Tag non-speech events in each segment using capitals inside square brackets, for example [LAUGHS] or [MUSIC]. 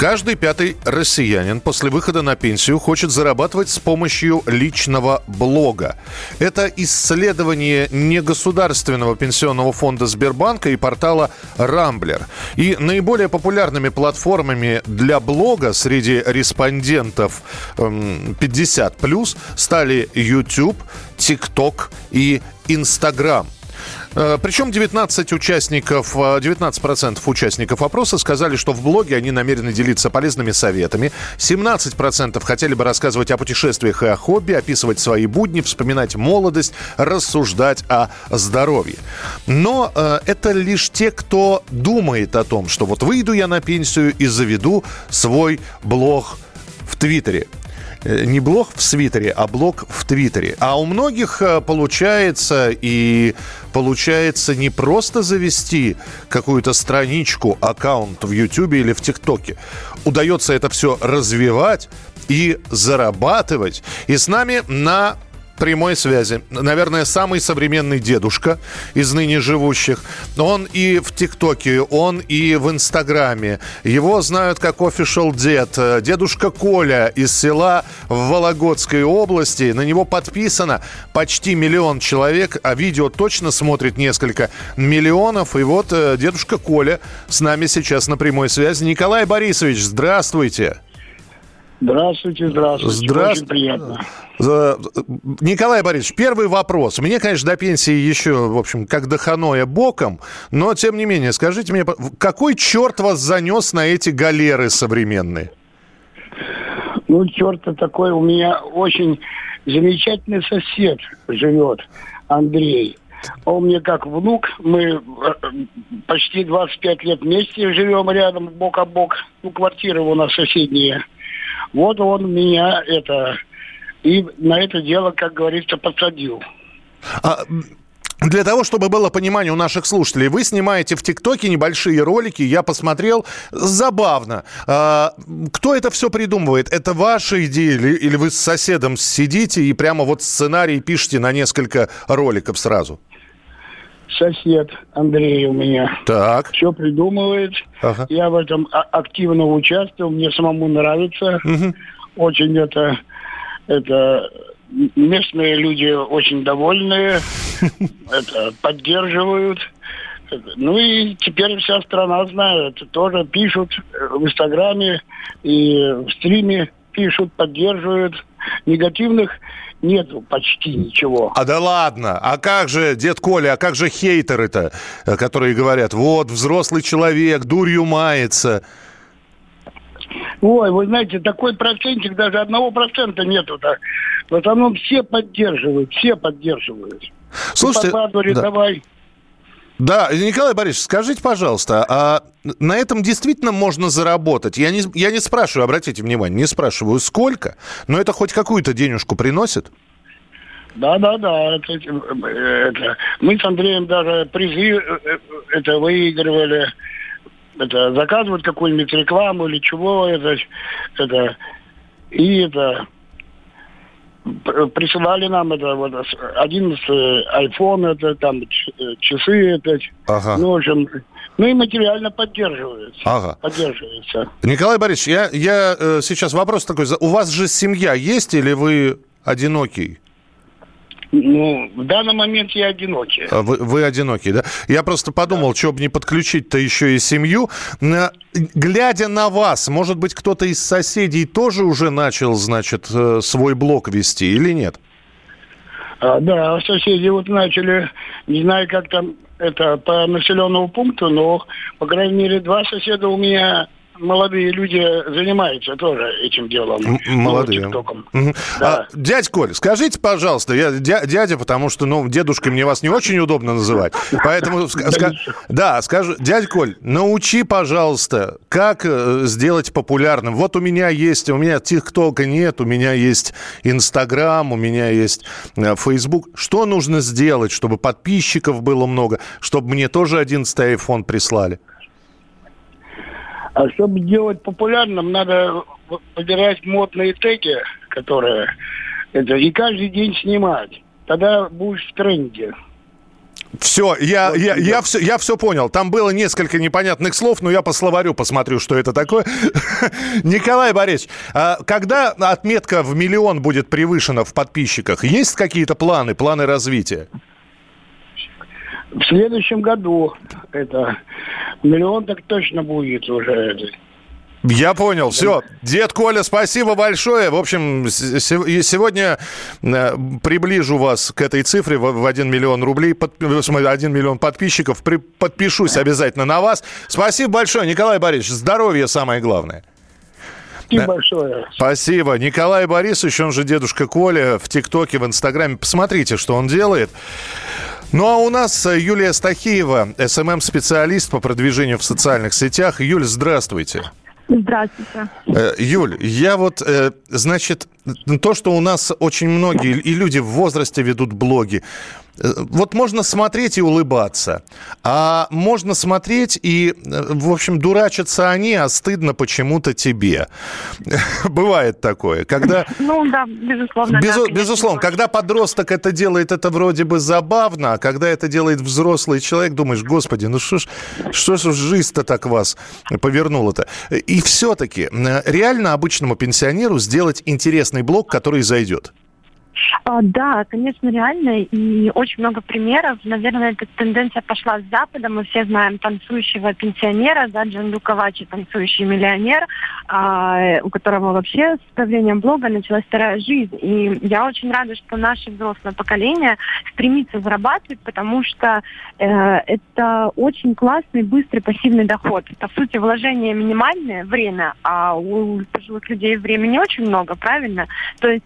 Каждый пятый россиянин после выхода на пенсию хочет зарабатывать с помощью личного блога. Это исследование негосударственного пенсионного фонда Сбербанка и портала Рамблер. И наиболее популярными платформами для блога среди респондентов эм, 50+, стали YouTube, TikTok и Instagram – Причем 19 участников, э, 19% участников опроса сказали, что в блоге они намерены делиться полезными советами. 17% хотели бы рассказывать о путешествиях и о хобби, описывать свои будни, вспоминать молодость, рассуждать о здоровье. Но э, это лишь те, кто думает о том, что вот выйду я на пенсию и заведу свой блог в Твиттере. Э, не блог в свитере, а блог в Твиттере. А у многих э, получается и получается не просто завести какую-то страничку, аккаунт в Ютубе или в ТикТоке. Удается это все развивать и зарабатывать. И с нами на прямой связи. Наверное, самый современный дедушка из ныне живущих. Он и в ТикТоке, он и в Инстаграме. Его знают как official дед. Дедушка Коля из села в Вологодской области. На него подписано почти миллион человек, а видео точно смотрит несколько миллионов. И вот э, дедушка Коля с нами сейчас на прямой связи. Николай Борисович, здравствуйте. Здравствуйте, здравствуйте. Здравствуйте. Очень приятно. Николай Борисович, первый вопрос. Мне, конечно, до пенсии еще, в общем, как до ханоя боком, но, тем не менее, скажите мне, какой черт вас занес на эти галеры современные? Ну, черт такой, у меня очень замечательный сосед живет, Андрей. Он мне как внук, мы э, почти 25 лет вместе живем рядом, бок о бок. Ну, квартиры у нас соседние. Вот он меня это и на это дело, как говорится, подсадил. А, Для того, чтобы было понимание у наших слушателей, вы снимаете в ТикТоке небольшие ролики, я посмотрел, забавно. А, Кто это все придумывает? Это ваша идея или, или вы с соседом сидите и прямо вот сценарий пишете на несколько роликов сразу? Сосед Андрей у меня. Так. Все придумывает. Ага. Я в этом а- активно участвую. Мне самому нравится. Очень это, это местные люди очень довольные, [LAUGHS] это поддерживают. Ну и теперь вся страна знает. Тоже пишут в Инстаграме и в стриме пишут, поддерживают. Негативных нету почти ничего. А да ладно, а как же, дед Коля, а как же хейтеры-то, э, которые говорят, вот, взрослый человек, дурью мается. Ой, вы знаете, такой процентик, даже одного процента нету. -то. В основном все поддерживают, все поддерживают. Слушайте, подбадривают, да. давай. Да, Николай Борисович, скажите, пожалуйста, а на этом действительно можно заработать? Я не, я не спрашиваю, обратите внимание, не спрашиваю, сколько, но это хоть какую-то денежку приносит? Да, да, да. Это, э, это- мы с Андреем даже призы э, э, это выигрывали. Это заказывают какую-нибудь рекламу или чего это, это и это присылали нам это вот один с э, это там э, часы это Ага. ну в общем ну и материально поддерживаются Ага. поддерживаются Николай Борисович, я, я э, сейчас вопрос такой. У вас же семья есть или вы одинокий? Ну в данный момент я одинокий А Вы, вы одинокий, да? Я просто подумал, что бы не подключить-то еще и семью. На- Глядя на вас, может быть, кто-то из соседей тоже уже начал, значит, э, свой блог вести или нет? А, да, соседи вот начали, не знаю, как там это по населенному пункту, но, по крайней мере, два соседа у меня молодые люди занимаются тоже этим делом. М- молодые. Угу. Да. А, дядь Коль, скажите, пожалуйста, я дядя, потому что, ну, дедушкой мне вас не очень удобно называть. Поэтому, да, скажу, дядь Коль, научи, пожалуйста, как э, сделать популярным. Вот у меня есть, у меня ТикТока нет, у меня есть Инстаграм, у меня есть Фейсбук. Что нужно сделать, чтобы подписчиков было много, чтобы мне тоже 11 iPhone прислали? А чтобы делать популярным, надо выбирать модные теги, которые это и каждый день снимать. Тогда будешь в тренде. Все, я, я, я, все, я все понял. Там было несколько непонятных слов, но я по словарю посмотрю, что это такое. [LAUGHS] Николай Борисович, а когда отметка в миллион будет превышена в подписчиках, есть какие-то планы, планы развития? В следующем году это миллион так точно будет уже. Я понял, все. Дед Коля, спасибо большое. В общем, сегодня э, приближу вас к этой цифре в 1 миллион рублей, 1 миллион подписчиков. Подпишусь обязательно на вас. Спасибо большое, Николай Борисович. Здоровье самое главное. Спасибо да. большое. Спасибо. Николай Борисович, он же дедушка Коля, в ТикТоке, в Инстаграме. Посмотрите, что он делает. Ну а у нас э, Юлия Стахеева, СММ-специалист по продвижению в социальных сетях. Юль, здравствуйте. Здравствуйте. Э, Юль, я вот, э, значит, то, что у нас очень многие и люди в возрасте ведут блоги, Э, вот можно смотреть и улыбаться, а можно смотреть и, э, в общем, дурачатся они, а стыдно почему-то тебе. [LAUGHS] Бывает такое, когда... Ну да, безусловно. Безу... Да, безусловно, когда подросток это делает, это вроде бы забавно, а когда это делает взрослый человек, думаешь, господи, ну что ж, что ж жизнь-то так вас повернула-то? И все-таки э, реально обычному пенсионеру сделать интересный блог, который зайдет? А, да, конечно, реально. И очень много примеров. Наверное, эта тенденция пошла с Запада. Мы все знаем танцующего пенсионера, да, Джанлука Вачи, танцующий миллионер, а, у которого вообще с появлением блога началась вторая жизнь. И я очень рада, что наше взрослое поколение стремится зарабатывать, потому что э, это очень классный, быстрый пассивный доход. По сути, вложение минимальное время, а у пожилых людей времени очень много, правильно? То есть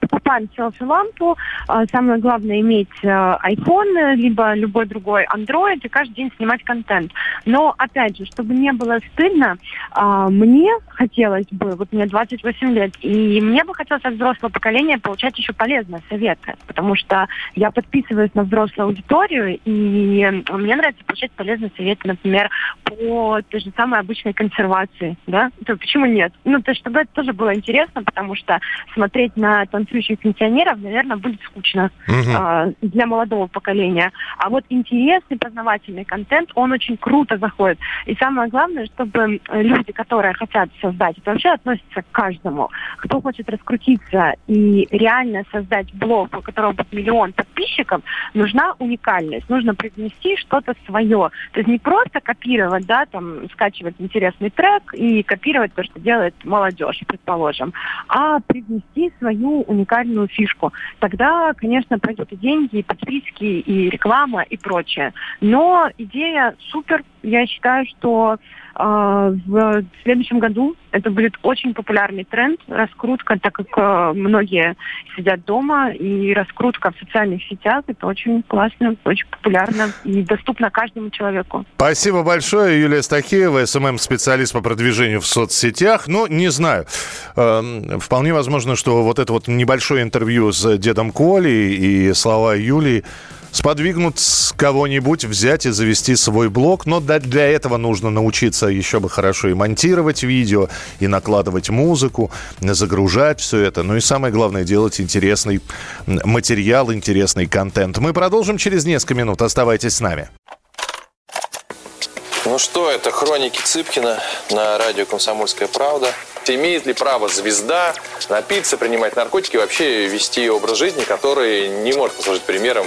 покупаем селфи-лампу. А, самое главное иметь э, iPhone, либо любой другой Android и каждый день снимать контент. Но, опять же, чтобы не было стыдно, а, мне хотелось бы, вот мне 28 лет, и мне бы хотелось от взрослого поколения получать еще полезные советы, потому что я подписываюсь на взрослую аудиторию, и мне нравится получать полезные советы, например, по той же самой обычной консервации, да, то почему нет? Ну, то есть, чтобы это тоже было интересно, потому что смотреть на танцующих пенсионеров, наверное, будет скучно угу. э, для молодого поколения. А вот интересный познавательный контент, он очень круто заходит. И самое главное, чтобы люди, которые хотят создать, это вообще относится к каждому, кто хочет раскрутиться и реально создать блог, у которого будет миллион подписчиков, нужна уникальность, нужно привнести что-то свое. То есть не просто копировать, да, там, скачивать интересный трек и копировать то, что делает молодежь, предположим, а привнести свою уникальную фишку. Тогда, конечно, пойдут и деньги, и подписки, и реклама, и прочее. Но идея супер. Я считаю, что в следующем году это будет очень популярный тренд, раскрутка, так как э, многие сидят дома, и раскрутка в социальных сетях, это очень классно, очень популярно и доступно каждому человеку. Спасибо большое, Юлия Стахеева, СММ-специалист по продвижению в соцсетях. Ну, не знаю, эм, вполне возможно, что вот это вот небольшое интервью с дедом Колей и слова Юлии сподвигнут кого-нибудь взять и завести свой блог. Но для этого нужно научиться еще бы хорошо и монтировать видео, и накладывать музыку, загружать все это. Ну и самое главное, делать интересный материал, интересный контент. Мы продолжим через несколько минут. Оставайтесь с нами. Ну что, это хроники Цыпкина на радио «Комсомольская правда». Имеет ли право звезда напиться, принимать наркотики и вообще вести образ жизни, который не может послужить примером